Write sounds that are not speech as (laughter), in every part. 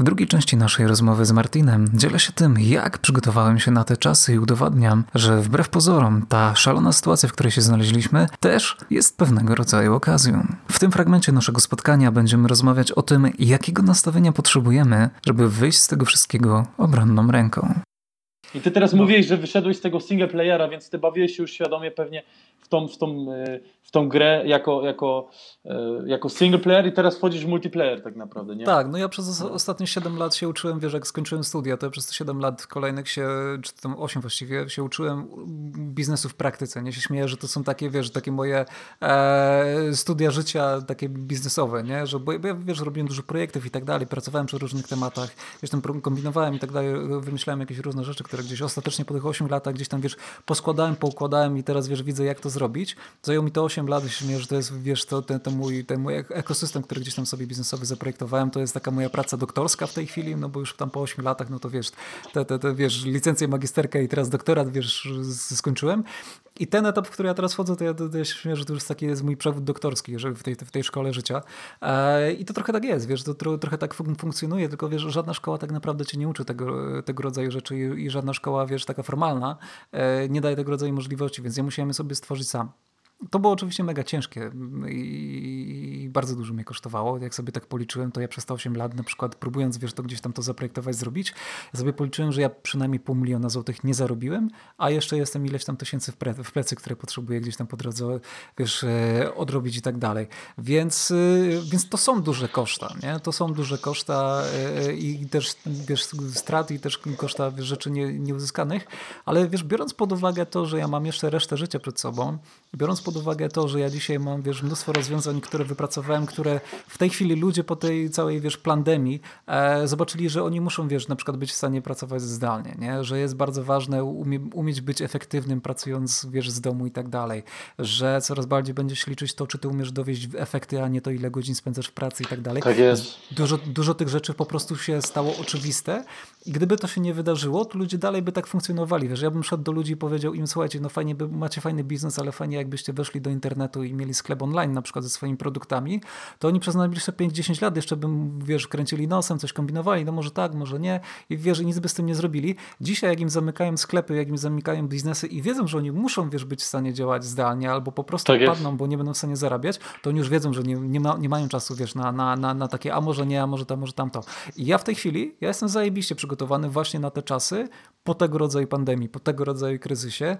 W drugiej części naszej rozmowy z Martinem dzielę się tym, jak przygotowałem się na te czasy i udowadniam, że wbrew pozorom ta szalona sytuacja, w której się znaleźliśmy, też jest pewnego rodzaju okazją. W tym fragmencie naszego spotkania będziemy rozmawiać o tym, jakiego nastawienia potrzebujemy, żeby wyjść z tego wszystkiego obronną ręką. I ty teraz no. że wyszedłeś z tego single playera, więc ty bawiłeś się już świadomie pewnie w tą, w tą, e, w tą grę jako, jako, e, jako single player i teraz wchodzisz w multiplayer tak naprawdę, nie? Tak, no ja przez ostatnie 7 lat się uczyłem, wiesz, jak skończyłem studia, to ja przez te 7 lat kolejnych się, czy tam 8 właściwie, się uczyłem biznesu w praktyce. Nie się śmieję, że to są takie, wiesz, takie moje e, studia życia takie biznesowe, nie? Że, bo ja, wiesz, robiłem dużo projektów i tak dalej, pracowałem przy różnych tematach, gdzieś tam kombinowałem i tak dalej, wymyślałem jakieś różne rzeczy, które gdzieś ostatecznie po tych 8 latach gdzieś tam, wiesz, poskładałem, poukładałem i teraz, wiesz, widzę jak to zrobić. Zajęło mi to 8 lat, że to jest, wiesz, to, ten, ten, mój, ten mój ekosystem, który gdzieś tam sobie biznesowy zaprojektowałem, to jest taka moja praca doktorska w tej chwili, no bo już tam po 8 latach, no to wiesz, te, te, te, wiesz, licencję magisterkę i teraz doktorat, wiesz, skończyłem. I ten etap, w który ja teraz wchodzę, to ja, to, ja się śmieję, że to już taki jest mój przewód doktorski że w, tej, w tej szkole życia. E, I to trochę tak jest, wiesz, to tro, trochę tak fun funkcjonuje, tylko wiesz, żadna szkoła tak naprawdę cię nie uczy tego, tego rodzaju rzeczy i, i żadna szkoła, wiesz, taka formalna e, nie daje tego rodzaju możliwości, więc ja musiałem sobie stworzyć sam. To było oczywiście mega ciężkie i bardzo dużo mnie kosztowało. Jak sobie tak policzyłem, to ja przez te 8 lat na przykład próbując, wiesz, to gdzieś tam to zaprojektować, zrobić, ja sobie policzyłem, że ja przynajmniej pół miliona złotych nie zarobiłem, a jeszcze jestem ileś tam tysięcy w, plecy, które potrzebuję gdzieś tam po drodze, wiesz, e, odrobić i tak dalej. Więc, e, więc to są duże koszta, nie? To są duże koszta e, i też, wiesz, strat i też koszta wiesz, rzeczy nie, nieuzyskanych, ale wiesz, biorąc pod uwagę to, że ja mam jeszcze resztę życia przed sobą, biorąc pod pod uwagę to, że ja dzisiaj mam, wiesz, mnóstwo rozwiązań, które wypracowałem, które w tej chwili ludzie po tej całej, wiesz, pandemii e, zobaczyli, że oni muszą, wiesz, na przykład być w stanie pracować zdalnie, nie? Że jest bardzo ważne umie, umieć być efektywnym, pracując, wiesz, z domu i tak dalej. Że coraz bardziej będzie się liczyć to, czy ty umiesz dowieść efekty, a nie to, ile godzin spędzasz w pracy i tak dalej. Tak jest. Dużo, dużo tych rzeczy po prostu się stało oczywiste i gdyby to się nie wydarzyło, to ludzie dalej by tak funkcjonowali. Wiesz, ja bym szedł do ludzi i powiedział im, słuchajcie, no fajnie, macie fajny biznes, ale fajnie jakbyście weszli do internetu i mieli sklep online na przykład ze swoimi produktami, to oni przez najbliższe 5-10 lat jeszcze bym, wiesz, kręcili nosem, coś kombinowali, no może tak, może nie i wiesz, i nic by z tym nie zrobili. Dzisiaj jak im zamykają sklepy, jak im zamykają biznesy i wiedzą, że oni muszą, wiesz, być w stanie działać zdalnie albo po prostu tak padną, bo nie będą w stanie zarabiać, to oni już wiedzą, że nie, nie, ma, nie mają czasu, wiesz, na, na, na, na takie, a może nie, a może to, może tamto. I ja w tej chwili, ja jestem zajebiście przygotowany właśnie na te czasy, po tego rodzaju pandemii, po tego rodzaju kryzysie.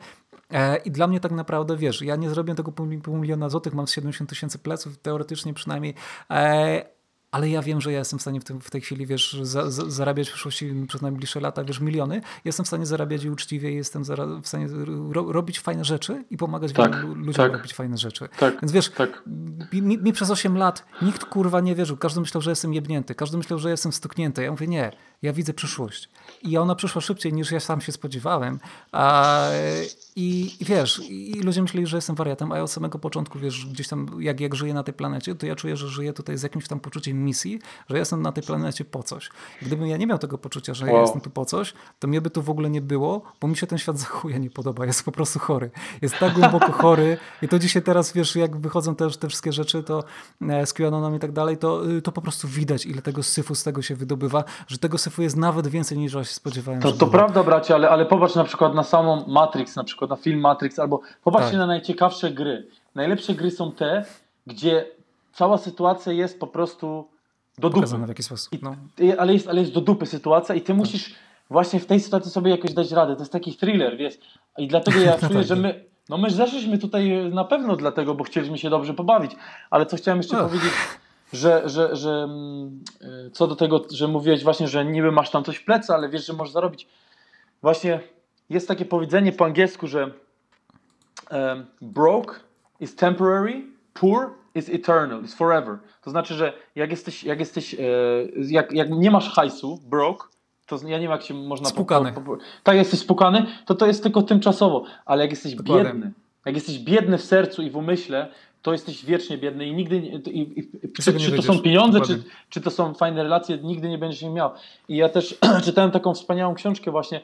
E, I dla mnie tak naprawdę, wiesz, ja nie zrobię tego pół, miliona złotych, mam 70 tysięcy pleców, teoretycznie przynajmniej, e, ale ja wiem, że ja jestem w stanie w, tym, w tej chwili, wiesz, za, za, zarabiać w przyszłości przez najbliższe lata, wiesz, miliony. Jestem w stanie zarabiać i uczciwie, jestem w stanie ro, robić fajne rzeczy i pomagać tak, ludziom tak, robić fajne rzeczy. Tak, Więc wiesz, tak. mi, mi, przez 8 lat nikt kurwa nie wierzył. Każdy myślał, że jestem jebnięty. Każdy myślał, że jestem stuknięty. Ja mówię, nie, ja widzę przyszłość. I ona przyszła szybciej niż ja sam się spodziewałem. A, i, I wiesz, i ludzie myśleli, że jestem wariatem, a ja od samego początku, wiesz, gdzieś tam jak, jak żyję na tej planecie, to ja czuję, że żyję tutaj z jakimś tam poczuciem misji, że jestem na tej planecie po coś. Gdybym ja nie miał tego poczucia, że wow. ja jestem tu po coś, to mnie by tu w ogóle nie było, bo mi się ten świat za chuja nie podoba. Jest po prostu chory. Jest tak głęboko (laughs) chory i to dzisiaj teraz, wiesz, jak wychodzą też te wszystkie rzeczy, to e, z QAnonem i tak dalej, to, y, to po prostu widać, ile tego syfu z tego się wydobywa, że tego syfu jest nawet więcej niż ja się spodziewałem. To, to prawda, bracie, ale, ale popatrz na przykład na samą Matrix, na przykład na film Matrix, albo popatrzcie tak. na najciekawsze gry. Najlepsze gry są te, gdzie cała sytuacja jest po prostu do dupy. w jakiś sposób. No. I, ale, jest, ale jest do dupy sytuacja i ty tak. musisz właśnie w tej sytuacji sobie jakoś dać radę. To jest taki thriller, wiesz. I dlatego ja (laughs) czuję, tak. że my, no my zeszliśmy tutaj na pewno dlatego, bo chcieliśmy się dobrze pobawić. Ale co chciałem jeszcze powiedzieć, że, że, że mm, y, co do tego, że mówiłeś właśnie, że niby masz tam coś w plecy, ale wiesz, że możesz zarobić. Właśnie jest takie powiedzenie po angielsku, że um, broke is temporary, poor is eternal, is forever. To znaczy, że jak jesteś, jak jesteś, e, jak, jak nie masz hajsu, broke, to ja nie wiem jak się można... Spukany. Po, po, tak, jesteś spukany, to to jest tylko tymczasowo, ale jak jesteś Dokładnie. biedny, jak jesteś biedny w sercu i w umyśle, to jesteś wiecznie biedny i nigdy, i, i, i, czy, czy to są pieniądze, czy, czy to są fajne relacje, nigdy nie będziesz ich miał. I ja też (clears throat) czytałem taką wspaniałą książkę właśnie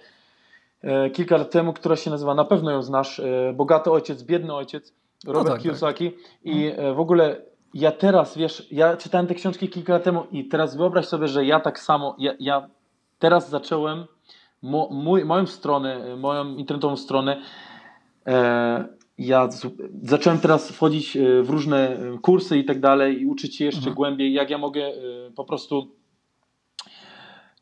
e, kilka lat temu, która się nazywa, na pewno ją znasz, e, Bogaty Ojciec, Biedny Ojciec, Robert no tak, Kiyosaki tak. i e, w ogóle ja teraz, wiesz, ja czytałem te książki kilka lat temu i teraz wyobraź sobie, że ja tak samo, ja, ja teraz zacząłem mo, mój, moją stronę, moją internetową stronę, e, ja zacząłem teraz wchodzić e, w różne e, kursy i tak dalej i uczyć się jeszcze mhm. głębiej, jak ja mogę e, po prostu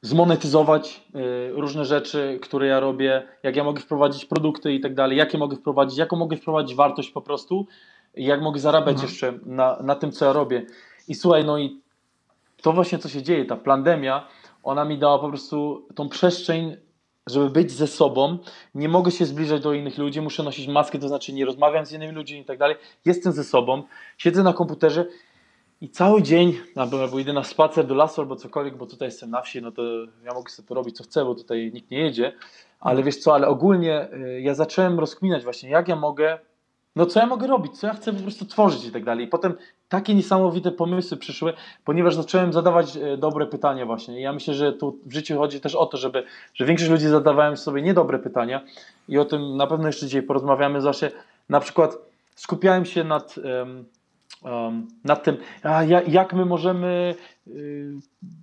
zmonetyzować różne rzeczy, które ja robię, jak ja mogę wprowadzić produkty i tak dalej, jakie mogę wprowadzić, jaką mogę wprowadzić wartość po prostu jak mogę zarabiać mhm. jeszcze na, na tym, co ja robię. I słuchaj, no i to właśnie, co się dzieje, ta pandemia, ona mi dała po prostu tą przestrzeń, żeby być ze sobą. Nie mogę się zbliżać do innych ludzi, muszę nosić maskę, to znaczy nie rozmawiam z innymi ludźmi i tak dalej. Jestem ze sobą, siedzę na komputerze i cały dzień, albo, albo idę na spacer do lasu albo cokolwiek, bo tutaj jestem na wsi, no to ja mogę sobie to robić co chcę, bo tutaj nikt nie jedzie. Ale wiesz co, ale ogólnie y, ja zacząłem rozkminać właśnie, jak ja mogę no co ja mogę robić, co ja chcę po prostu tworzyć i tak dalej. I potem takie niesamowite pomysły przyszły, ponieważ zacząłem zadawać e, dobre pytania właśnie. I ja myślę, że tu w życiu chodzi też o to, żeby, że większość ludzi zadawają sobie niedobre pytania i o tym na pewno jeszcze dzisiaj porozmawiamy. Zawsze na przykład skupiałem się nad, um, um, nad tym, a jak my możemy y,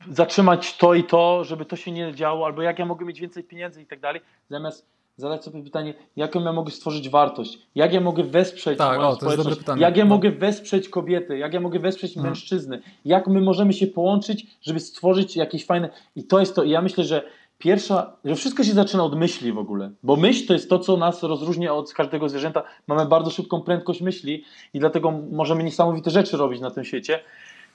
zatrzymać to i to, żeby to się nie działo, albo jak ja mogę mieć więcej pieniędzy i tak dalej, zamiast zadać sobie pytanie, jaką ja mogę stworzyć wartość, jak ja mogę wesprzeć tak, moją o, społeczność, jak ja no. mogę wesprzeć kobiety, jak ja mogę wesprzeć hmm. mężczyzny, jak my możemy się połączyć, żeby stworzyć jakieś fajne... I to jest to, I ja myślę, że pierwsza, że wszystko się zaczyna od myśli w ogóle, bo myśl to jest to, co nas rozróżnia od każdego zwierzęta. Mamy bardzo szybką prędkość myśli i dlatego możemy niesamowite rzeczy robić na tym świecie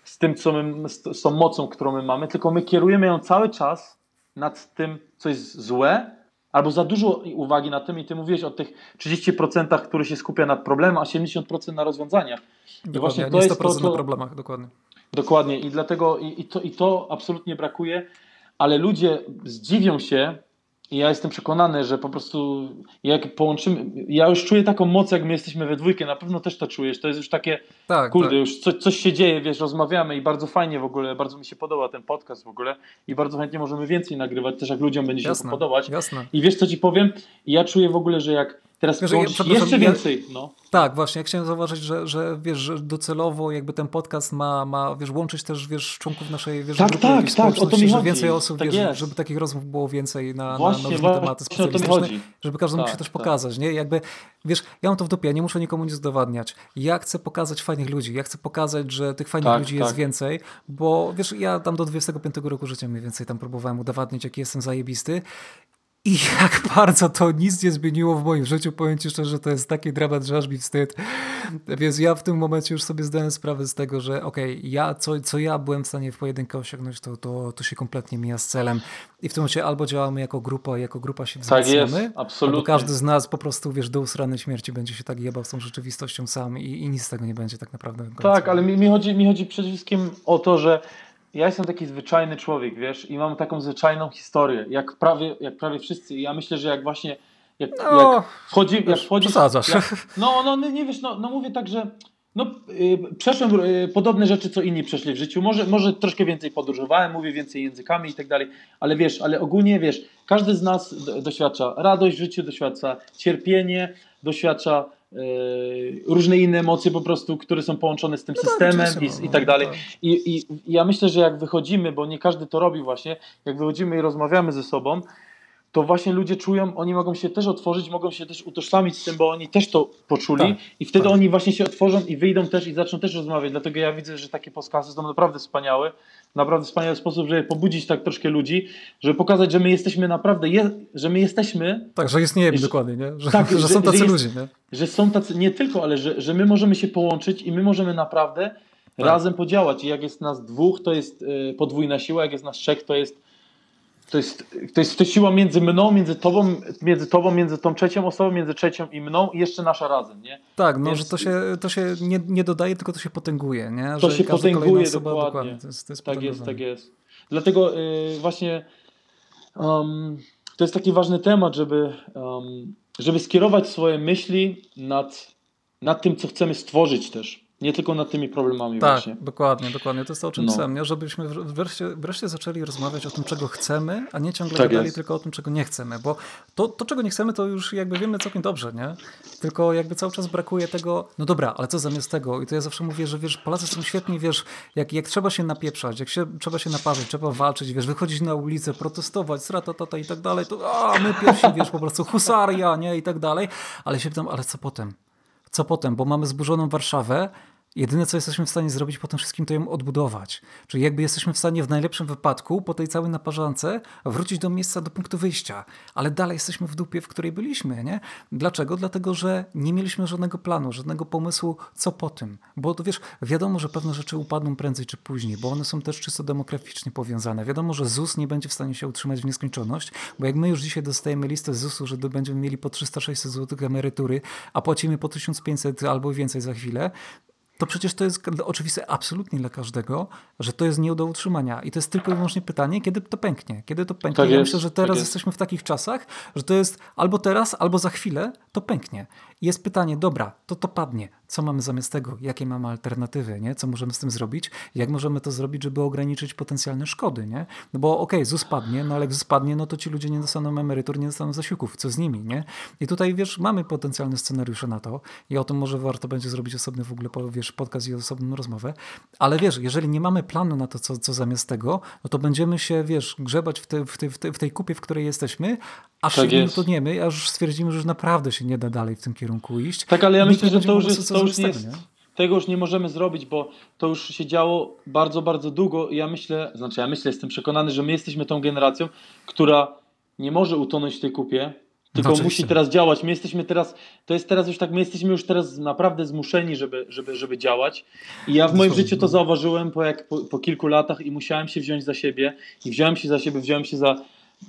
z tym, co my, z tą mocą, którą my mamy, tylko my kierujemy ją cały czas nad tym, co jest złe, albo za dużo uwagi na tym i ty mówiłeś o tych 30%, które się skupia nad problemem, a 70% na rozwiązaniach. Dokładnie, I właśnie to jest to, to, na problemach, dokładnie. Dokładnie i dlatego i, i, to, i to absolutnie brakuje, ale ludzie zdziwią się, i ja jestem przekonany, że po prostu jak połączymy, ja już czuję taką moc, jak my jesteśmy we dwójkę, na pewno też to czujesz, to jest już takie, tak, kurde, tak. już co, coś się dzieje, wiesz, rozmawiamy i bardzo fajnie w ogóle, bardzo mi się podoba ten podcast w ogóle i bardzo chętnie możemy więcej nagrywać, też jak ludziom będzie jasne, się to podobać. Jasne. I wiesz co ci powiem? Ja czuję w ogóle, że jak Teraz wiesz, ja, jeszcze więcej. No. Tak, właśnie. Ja chciałem zauważyć, że, że wiesz, że docelowo jakby ten podcast ma, ma wiesz, łączyć też wiesz, członków naszej wiesz, tak, grupy, tak, tak, o to mi że więcej osób, tak wiesz, żeby takich rozmów było więcej na, właśnie, na, różne tematy specjalistyczne, żeby każdy mógł się tak, też tak. pokazać. Nie? Jakby, wiesz, ja mam to w dupie, ja nie muszę nikomu nic udowadniać. Ja chcę pokazać fajnych ludzi, ja chcę pokazać, że tych fajnych tak, ludzi jest tak. więcej, bo wiesz, ja tam do 25 roku życia mniej więcej tam próbowałem udowadniać, jaki jestem zajebisty i jak bardzo to nic nie zmieniło w moim życiu, powiem Ci szczerze, to jest taki dramat, że aż mi wstyd. Więc ja w tym momencie już sobie zdałem sprawę z tego, że okej, okay, ja, co, co ja byłem w stanie w pojedynkę osiągnąć, to, to, to się kompletnie mija z celem. I w tym momencie albo działamy jako grupa, jako grupa się wzmacniamy, tak jest, absolutnie. albo każdy z nas po prostu, wiesz, do usranej śmierci będzie się tak jebał z tą rzeczywistością sam i, i nic z tego nie będzie tak naprawdę. Tak, ale mi, mi, chodzi, mi chodzi przede wszystkim o to, że ja jestem taki zwyczajny człowiek, wiesz, i mam taką zwyczajną historię, jak prawie, jak prawie wszyscy. I ja myślę, że jak właśnie jak, no, jak wchodzi, jak wchodzi, jak, no, no, nie wiesz, no, no mówię tak, że no, yy, przeszłem yy, podobne rzeczy, co inni przeszli w życiu. Może, może troszkę więcej podróżowałem, mówię więcej językami i tak dalej, ale wiesz, ale ogólnie wiesz, każdy z nas doświadcza radość w życiu, doświadcza cierpienie, doświadcza różne inne emocje po prostu, które są połączone z tym no tak, systemem tak, i, i, tak dalej. Tak. I, I ja myślę, że jak wychodzimy, bo nie każdy to robi właśnie, jak wychodzimy i rozmawiamy ze sobą, to właśnie ludzie czują, oni mogą się też otworzyć, mogą się też utożsamić z tym, bo oni też to poczuli tak, i wtedy tak. oni właśnie się otworzą i wyjdą też i zaczną też rozmawiać. Dlatego ja widzę, że takie podcasty są naprawdę wspaniałe, naprawdę wspaniały sposób, żeby pobudzić tak troszkę ludzi, żeby pokazać, że my jesteśmy naprawdę, je, że my jesteśmy... Tak, że istniejemy dokładnie, nie? Że, tak, (laughs) że, że są tacy że jest, ludzie, nie? Że są tacy, nie tylko, ale że, że my możemy się połączyć i my możemy naprawdę tak. razem podziałać. I jak jest nas dwóch, to jest y, podwójna siła, jak jest nas trzech, to jest to jest, to jest to siła między mną, między tobą, między tobą, między tą trzecią osobą, między trzecią i mną i jeszcze nasza razem, nie? Tak, no, Więc... że to się, to się nie, nie dodaje, tylko to się potęguje, nie? To że się potęguje osoba, dokładnie. dokładnie. To jest, to jest tak jest, tak jest. Dlatego yy, właśnie um, to jest taki ważny temat, żeby, um, żeby skierować swoje myśli nad, nad tym, co chcemy stworzyć też. Nie tylko nad tymi problemami tak, właśnie. dokładnie, dokładnie. To jest to, o czym no. nie? żebyśmy wreszcie, wreszcie zaczęli rozmawiać o tym, czego chcemy, a nie ciągle tak gadali tylko o tym, czego nie chcemy, bo to, to, czego nie chcemy, to już jakby wiemy całkiem dobrze, nie? Tylko jakby cały czas brakuje tego, no dobra, ale co zamiast tego? I to ja zawsze mówię, że wiesz, Polacy są świetni, wiesz, jak, jak trzeba się napieprzać, jak się, trzeba się naparzyć, trzeba walczyć, wiesz, wychodzić na ulicę, protestować, tata i tak dalej, to a, my pierwsi, wiesz, po prostu husaria, nie? I tak dalej, ale się pytam, ale co potem? Co potem? Bo mamy zburzoną Warszawę, Jedyne, co jesteśmy w stanie zrobić po tym wszystkim, to ją odbudować. Czyli jakby jesteśmy w stanie w najlepszym wypadku po tej całej naparzance wrócić do miejsca, do punktu wyjścia. Ale dalej jesteśmy w dupie, w której byliśmy, nie? Dlaczego? Dlatego, że nie mieliśmy żadnego planu, żadnego pomysłu, co po tym. Bo to wiesz, wiadomo, że pewne rzeczy upadną prędzej czy później, bo one są też czysto demograficznie powiązane. Wiadomo, że ZUS nie będzie w stanie się utrzymać w nieskończoność, bo jak my już dzisiaj dostajemy listę ZUS-u, że będziemy mieli po 300-600 zł emerytury, a płacimy po 1500 albo więcej za chwilę, to przecież to jest oczywiste absolutnie dla każdego, że to jest nie do utrzymania. I to jest tylko i wyłącznie pytanie, kiedy to pęknie. Kiedy to pęknie. Tak ja jest, myślę, że teraz tak jesteśmy w takich czasach, że to jest albo teraz, albo za chwilę to pęknie. I jest pytanie, dobra, to to padnie co mamy zamiast tego, jakie mamy alternatywy, nie? co możemy z tym zrobić, jak możemy to zrobić, żeby ograniczyć potencjalne szkody. Nie? No bo okej, okay, ZUS padnie, no ale jak ZUS padnie, no to ci ludzie nie dostaną emerytur, nie dostaną zasiłków, co z nimi? Nie? I tutaj wiesz, mamy potencjalne scenariusze na to i o tym może warto będzie zrobić osobny w ogóle wiesz, podcast i osobną rozmowę, ale wiesz, jeżeli nie mamy planu na to, co, co zamiast tego, no to będziemy się, wiesz, grzebać w, te, w, te, w, te, w tej kupie, w której jesteśmy, aż tak się nie utoniemy, aż stwierdzimy, że już naprawdę się nie da dalej w tym kierunku iść. Tak, ale ja myślę, że to już jest to już nie jest, nie? tego już nie możemy zrobić, bo to już się działo bardzo, bardzo długo i ja myślę, znaczy ja myślę, jestem przekonany, że my jesteśmy tą generacją, która nie może utonąć w tej kupie, tylko no, musi teraz działać. My jesteśmy teraz, to jest teraz już tak, my jesteśmy już teraz naprawdę zmuszeni, żeby, żeby, żeby działać. I ja w moim życiu to zauważyłem po, jak, po, po kilku latach i musiałem się wziąć za siebie i wziąłem się za siebie, wziąłem się za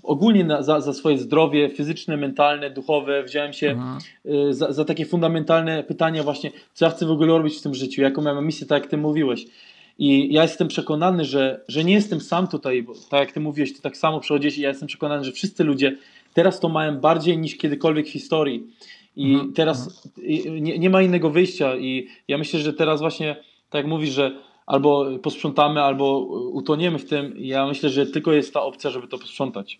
ogólnie na, za, za swoje zdrowie fizyczne, mentalne, duchowe, wziąłem się mhm. y, za, za, takie fundamentalne pytania właśnie, co ja chcę w ogóle robić w tym życiu, jaką mam misję, tak jak ty mówiłeś. I ja jestem przekonany, że, że nie jestem sam tutaj, bo tak jak ty mówiłeś, ty tak samo przechodzisz i ja jestem przekonany, że wszyscy ludzie teraz to mają bardziej niż kiedykolwiek w historii. I mhm. teraz mhm. nie, nie ma innego wyjścia i ja myślę, że teraz właśnie, tak jak mówisz, że albo posprzątamy, albo utoniemy w tym. Ja myślę, że tylko jest ta opcja, żeby to posprzątać.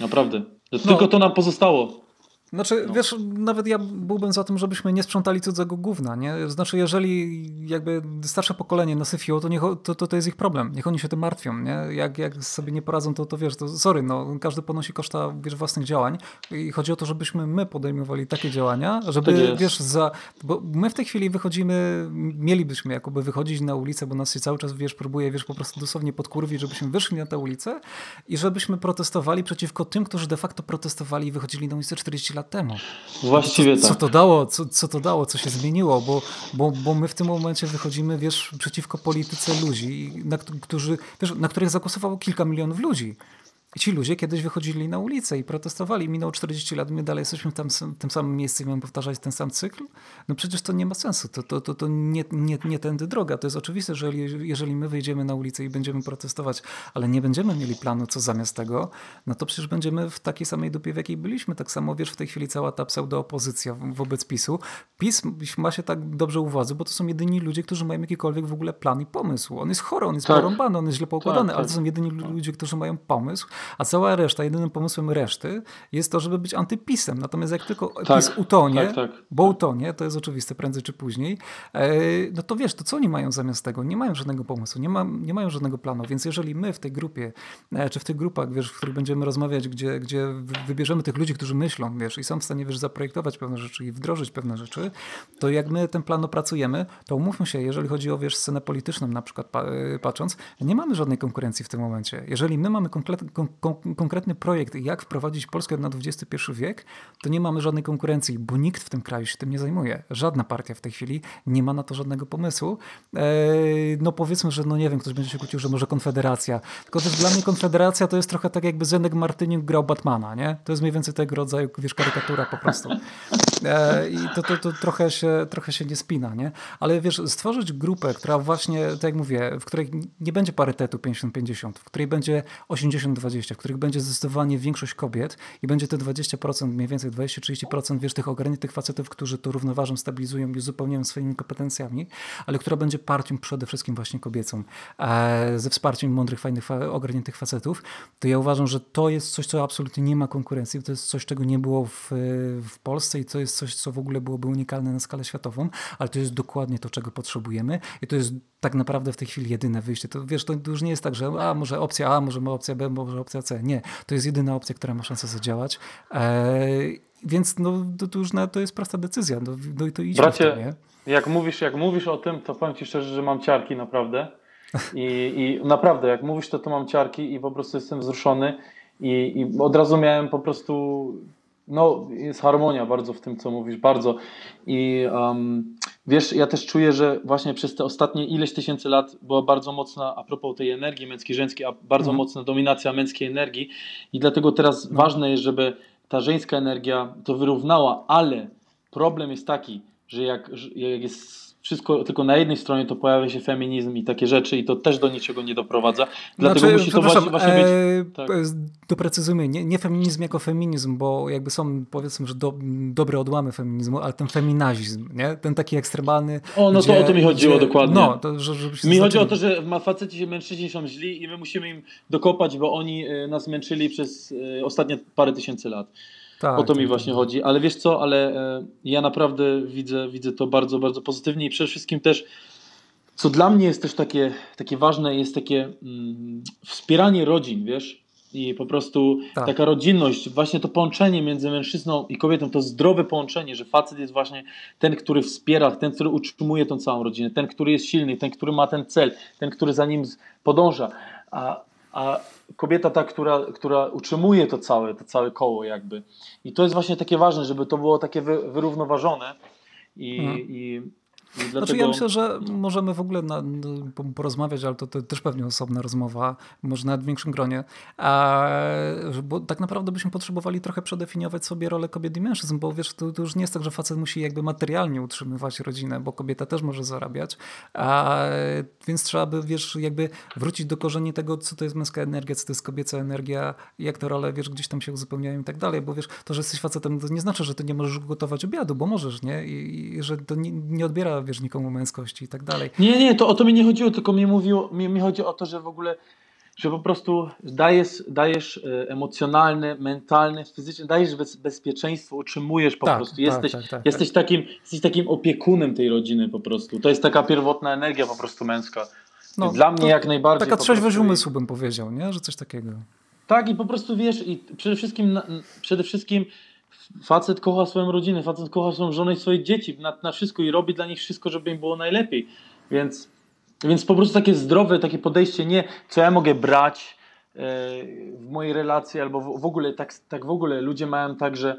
Naprawdę. Że no. Tylko to nam pozostało. Znaczy, no. wiesz, nawet ja byłbym za tym, żebyśmy nie sprzątali cudzego gówna, nie? Znaczy, jeżeli jakby starsze pokolenie nasyfiło, to, niech, to, to, to jest ich problem. Niech oni się tym martwią, nie? Jak, jak sobie nie poradzą, to, to wiesz, to sorry, no, każdy ponosi koszta, wiesz, własnych działań i chodzi o to, żebyśmy my podejmowali takie działania, żeby, tak wiesz, za... Bo my w tej chwili wychodzimy, mielibyśmy jakoby wychodzić na ulicę, bo nas się cały czas, wiesz, próbuje, wiesz, po prostu dosłownie podkurwić, żebyśmy wyszli na tę ulicę i żebyśmy protestowali przeciwko tym, którzy de facto protestowali i wychodzili na ulicę 40 lat lat temu. Właściwie co, tak. Co to dało, co, co to dało, co się zmieniło, bo, bo, bo my w tym momencie wychodzimy, wiesz, przeciwko polityce ludzi, na, którzy, wiesz, na których zagłosowało kilka milionów ludzi. Ci ludzie kiedyś wychodzili na ulicę i protestowali. Minęło 40 lat, my dalej jesteśmy w, tam, tym samym miejscu i mamy powtarzać ten sam cykl. No przecież to nie ma sensu. To, to, to, to nie, nie, nie tędy droga. To jest oczywiste, że jeżeli, jeżeli my wyjdziemy na ulicę i będziemy protestować, ale nie będziemy mieli planu, co zamiast tego, no to przecież będziemy w takiej samej dupie, w jakiej byliśmy. Tak samo, wiesz, w tej chwili cała ta pseudo-opozycja wobec PiSu. PiS ma się tak dobrze u władzy, bo to są jedyni ludzie, którzy mają jakikolwiek w ogóle plan i pomysł. On jest chory, on jest tak. porąbany, on jest źle poukładany, tak, ale tak. to są jedyni ludzie, którzy mają pomysł, a cała reszta, jedynym pomysłem reszty jest to, żeby być antypisem. Natomiast jak tylko tak, PiS utonie, tak, tak. bo utonie, to jest oczywiste prędzej czy później, e, no to wiesz, to co oni mają zamiast tego? Nie mają żadnego pomysłu, nie, ma, nie mają żadnego planu, więc jeżeli my w tej grupie, e, czy w tych grupach, wiesz, w których będziemy rozmawiać, gdzie, gdzie wybierzemy tych ludzi, którzy myślą, wiesz, i są w stanie, wiesz, zaprojektować pewne rzeczy i wdrożyć pewne rzeczy, to jak my ten plan opracujemy, to umówmy się, jeżeli chodzi o, wiesz, scenę polityczną na przykład e, patrząc, nie mamy żadnej konkurencji w tym momencie. Jeżeli my mamy konkretny konkretny projekt, jak wprowadzić Polskę na XXI wiek, to nie mamy żadnej konkurencji, bo nikt w tym kraju się tym nie zajmuje. Żadna partia w tej chwili nie ma na to żadnego pomysłu. Eee, no powiedzmy, że no nie wiem, ktoś będzie się kłócił, że może Konfederacja. Tylko też dla mnie Konfederacja to jest trochę tak jakby Zenek Martyniuk grał Batmana, nie? To jest mniej więcej tego rodzaju, wiesz, karykatura po prostu. Eee, I to, to, to trochę, się, trochę się nie spina, nie? Ale wiesz, stworzyć grupę, która właśnie, tak jak mówię, w której nie będzie parytetu 50-50, w której będzie 80-20, 20, w których będzie zdecydowanie większość kobiet i będzie te 20%, mniej więcej 20-30%, wiesz, tych ogarniętych facetów, którzy to równoważą, stabilizują i uzupełniają swoimi kompetencjami, ale która będzie partią przede wszystkim właśnie kobiecą, e, ze wsparciem mądrych, fajnych, ogarniętych facetów, to ja uważam, że to jest coś, co absolutnie nie ma konkurencji, to jest coś, czego nie było w, w Polsce i to jest coś, co w ogóle byłoby unikalne na skalę światową, ale to jest dokładnie to, czego potrzebujemy i to jest tak naprawdę w tej chwili jedyne wyjście. To wiesz, to już nie jest tak, że a może opcja A, może opcja B, może opcja C. Nie, to jest jedyna opcja, która ma szansę zadziałać. Eee, więc no, to, to już na, to jest prosta decyzja. No, no i to idźmy Bracie, nie? Jak mówisz, jak mówisz o tym, to powiem Ci szczerze, że mam ciarki naprawdę. I, I naprawdę, jak mówisz, to to mam ciarki i po prostu jestem wzruszony. I, i od razu miałem po prostu no, jest harmonia bardzo w tym, co mówisz, bardzo. I um, wiesz, ja też czuję, że właśnie przez te ostatnie ileś tysięcy lat była bardzo mocna, a propos tej energii męskiej, żeńskiej, a bardzo mhm. mocna dominacja męskiej energii. I dlatego teraz mhm. ważne jest, żeby ta żeńska energia to wyrównała, ale problem jest taki, że jak, jak jest wszystko tylko na jednej stronie, to pojawia się feminizm i takie rzeczy i to też do niczego nie doprowadza. Dlatego znaczy, musi to właśnie, właśnie być... E, tak. Doprecyzujmy, nie, nie, feminizm jako feminizm, bo jakby są powiedzmy, że do, dobre odłamy feminizmu, ale ten feminazizm, nie? ten taki ekstremalny... O, no gdzie, to o to mi chodziło gdzie, dokładnie. No, to, że, mi chodzi o to, że faceci mężczyźni są źli i my musimy im dokopać, bo oni e, nas męczyli przez e, ostatnie parę tysięcy lat. Tak, o to mi tak, właśnie tak. chodzi. Ale wiesz co, ale e, ja naprawdę widzę, widzę to bardzo, bardzo pozytywnie i przede wszystkim też, co dla mnie jest też takie, takie ważne, jest takie mm, wspieranie rodzin, wiesz? I po prostu tak. taka rodzinność, właśnie to połączenie między mężczyzną i kobietą, to zdrowe połączenie, że facet jest właśnie ten, który wspiera, ten, który utrzymuje tą całą rodzinę, ten, który jest silny, ten, który ma ten cel, ten, który za nim podąża. A, a kobieta ta, która, która utrzymuje to całe, to całe koło jakby. I to jest właśnie takie ważne, żeby to było takie wy, wyrównoważone i, mhm. i Dlatego... Znaczy ja myślę, że możemy w ogóle na, porozmawiać, ale to, to, też pewnie osobna rozmowa, może nawet w większym gronie, a, bo tak naprawdę byśmy potrzebowali trochę przedefiniować sobie rolę kobiet i mężczyzn, bo wiesz, to, to już nie jest tak, że facet musi jakby materialnie utrzymywać rodzinę, bo kobieta też może zarabiać, a, więc trzeba by, wiesz, jakby wrócić do korzeni tego, co to jest męska energia, co to jest kobieca energia, jak te role, wiesz, gdzieś tam się uzupełniają i tak dalej, bo wiesz, to, że jesteś facetem, to nie znaczy, że ty nie możesz gotować obiadu, bo możesz, nie? I, i że to nie, nie odbiera wiesz, nikomu męskości i tak dalej. Nie, nie, to o to mi nie chodziło, tylko mi mówiło, mi, mi chodzi o to, że w ogóle że po prostu dajesz, dajesz e, emocjonalne, mentalne, fizyczne, dajesz bez, bezpieczeństwo, utrzymujesz po tak, prostu. Tak, jesteś, tak, tak, jesteś, takim, jesteś takim opiekunem tej rodziny po prostu. To jest taka pierwotna energia po prostu męska. No, Dla mnie jak najbardziej. Taka trzeźwość umysłu bym powiedział, nie? że coś takiego. Tak i po prostu wiesz, i przede wszystkim, przede wszystkim facet kocha swoją rodzinę, facet kocha swoją żonę i swoje dzieci na, na wszystko i robi dla nich wszystko, żeby im było najlepiej. Więc, więc po prostu takie zdrowe, takie podejście, nie co ja mogę brać e, w mojej relacji, albo w, w, ogóle, tak, tak w ogóle ludzie mają tak, że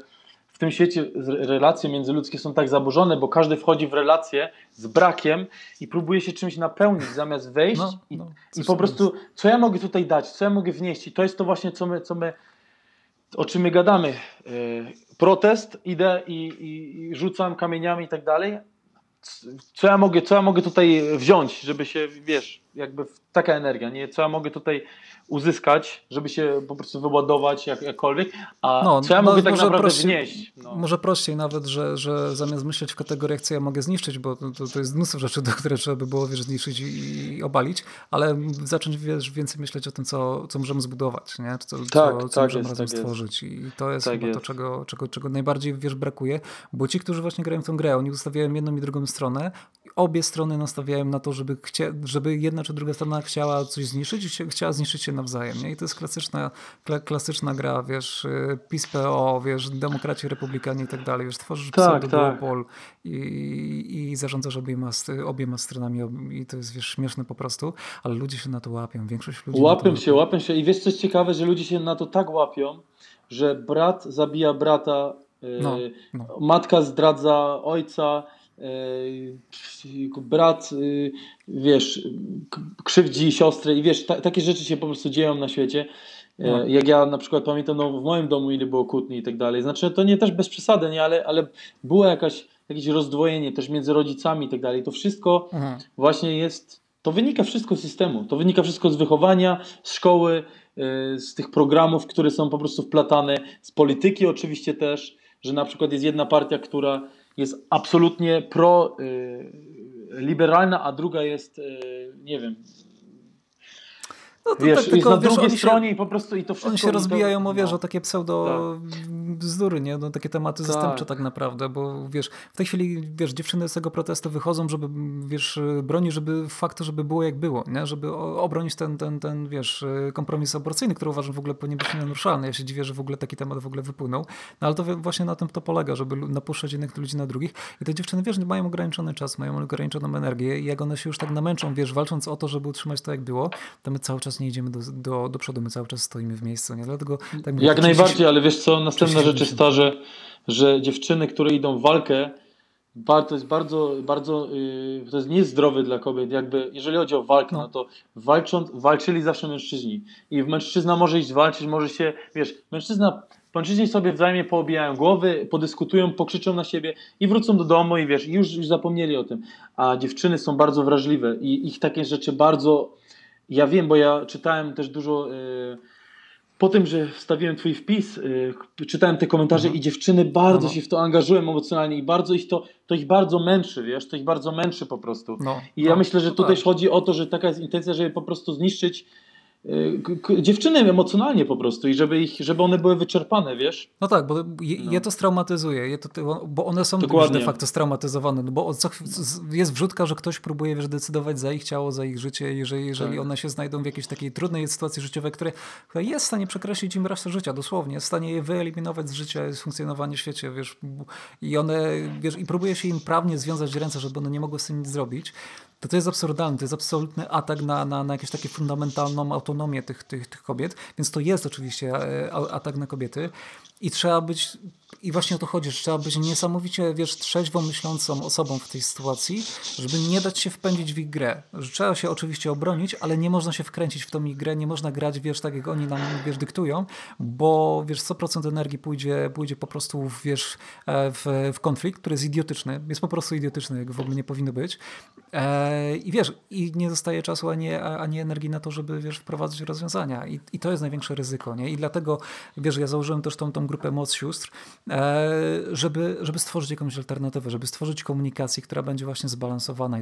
w tym świecie relacje międzyludzkie są tak zaburzone, bo każdy wchodzi w relację z brakiem i próbuje się czymś napełnić zamiast wejść no, i, no, i po prostu co ja mogę tutaj dać, co ja mogę wnieść i to jest to właśnie, co my, co my o czym my gadamy. E, protest, idę i, i, i rzucam kamieniami i tak dalej. Co ja, mogę, co ja mogę tutaj wziąć, żeby się, wiesz, jakby taka energia, nie? Co ja mogę tutaj uzyskać, żeby się po prostu wyładować jak, jakkolwiek, a no, co ja no, mogę tak naprawdę prościej, wnieść. No. Może prościej nawet, że, że zamiast myśleć w kategoriach, co ja mogę zniszczyć, bo to, to jest mnóstwo rzeczy, do które trzeba by było wiesz, zniszczyć i, i obalić, ale zacząć wiesz, więcej myśleć o tym, co, co możemy zbudować, nie? co, tak, co, co tak możemy jest, razem tak stworzyć. Jest. I to jest tak chyba jest. to, czego, czego, czego najbardziej wiesz, brakuje, bo ci, którzy właśnie grają w tą grę, oni ustawiają jedną i drugą stronę, obie strony nastawiają na to, żeby, chcia, żeby jedna czy druga strona chciała coś zniszczyć i chciała zniszczyć się nawzajem. Nie? I to jest klasyczna, klasyczna gra, wiesz, y, PiS, PO, wiesz, demokraci, republikanie i tak dalej. Wiesz, tworzysz tak, pseudo tak. i, i zarządzasz obiema, obiema stronami i to jest, wiesz, śmieszne po prostu, ale ludzie się na to łapią. Większość ludzi Łapią się, łapią się i wiesz, coś ciekawe, że ludzie się na to tak łapią, że brat zabija brata, y, no, no. matka zdradza ojca, brat, y, wiesz, krzywdzi siostrę i wiesz, ta, takie rzeczy się po prostu dzieją na świecie. E, no. Jak ja na przykład pamiętam no, w moim domu ile było kłótni i tak dalej. Znaczy to nie też bez przesady, nie, ale, ale było jakaś, jakieś rozdwojenie też między rodzicami i tak dalej. To wszystko mhm. właśnie jest, to wynika wszystko z systemu. To wynika wszystko z wychowania, z szkoły, z tych programów, które są po prostu wplatane, z polityki oczywiście też, że na przykład jest jedna partia, która jest absolutnie pro y, a druga jest, y, nie wiem, No to wiesz, tak, tylko, na wiesz, drugiej oni się- stronie i po prostu i to wszystko... Oni się i to- rozbijają, o wiesz, no. o takie pseudo bzdury, nie? No, takie tematy Tak. zastępcze tak naprawdę, bo wiesz, w tej chwili, wiesz, dziewczyny z tego protestu wychodzą, żeby, wiesz, bronić, żeby faktu, żeby było jak było, nie? Żeby obronić ten, ten, ten, wiesz, kompromis aborcyjny, który uważam w ogóle powinien być nienaruszalny. Ja się dziwię, że w ogóle taki temat w ogóle wypłynął. No ale to właśnie na tym to polega, żeby napuszczać jednych ludzi na drugich. I te dziewczyny, wiesz, mają ograniczony czas, mają ograniczoną energię i jak one się już tak namęczą, wiesz, walcząc o to, żeby utrzymać to jak było, to my cały czas nie idziemy do, do, do przodu, my cały czas stoimy w miejscu, nie? Dlatego tak mówię, Jak najbardziej, ale wiesz co, następna rzecz jest ta, że, że dziewczyny, które idą w walkę, to jest bardzo, bardzo, yy, to jest niezdrowe dla kobiet, jakby, jeżeli chodzi o walkę, No. no, to walcząc, walczyli zawsze mężczyźni i mężczyzna może iść walczyć, może się, wiesz, mężczyzna, mężczyźni sobie wzajemnie poobijają głowy, podyskutują, pokrzyczą na siebie i wrócą do domu i wiesz, już, już zapomnieli o tym, a dziewczyny są bardzo wrażliwe i ich takie rzeczy bardzo, ja wiem, bo ja czytałem też dużo... Yy, po tym, że wstawiłem twój wpis, y, czytałem te komentarze i dziewczyny bardzo Mhm. się w to angażują emocjonalnie i bardzo ich to, to ich bardzo męczy, wiesz, to ich bardzo męczy po prostu. No, I ja no, myślę, że to tu tak. chodzi o to, że taka jest intencja, żeby po prostu zniszczyć y, dziewczyny emocjonalnie po prostu i żeby, ich, żeby one były wyczerpane, wiesz? No tak, bo je, No. je to straumatyzuje, je to, bo one są już Dokładnie. de facto straumatyzowane, no bo co, jest wrzutka, że ktoś próbuje wiesz, decydować za ich ciało, za ich życie, jeżeli, jeżeli Tak. one się znajdą w jakiejś takiej trudnej sytuacji życiowej, które, która jest w stanie przekreślić im resztę życia, dosłownie, jest w stanie je wyeliminować z życia, z funkcjonowania w świecie, wiesz, i one, wiesz, i próbuje się im prawnie związać ręce, żeby one nie mogły z tym nic zrobić, to to jest absurdalne, to jest absolutny atak na, na, na jakąś taką fundamentalną autonomię tych, tych, tych kobiet, więc to jest oczywiście e, atak na kobiety i trzeba być, i właśnie o to chodzi, że trzeba być niesamowicie, wiesz, trzeźwo myślącą osobą w tej sytuacji, żeby nie dać się wpędzić w ich grę. Że trzeba się oczywiście obronić, ale nie można się wkręcić w tą ich grę, nie można grać, wiesz, tak jak oni nam, wiesz, dyktują, bo, wiesz, 100% energii pójdzie, pójdzie po prostu, w, wiesz, e, w, w konflikt, który jest idiotyczny, jest po prostu idiotyczny, jak w ogóle nie powinno być. E, I wiesz, i nie zostaje czasu ani, ani energii na to, żeby wiesz, wprowadzać rozwiązania. I, I to jest największe ryzyko. Nie? I dlatego wiesz, ja założyłem też tą, tą grupę moc sióstr, e, żeby, żeby stworzyć jakąś alternatywę, żeby stworzyć komunikację, która będzie właśnie zbalansowana. I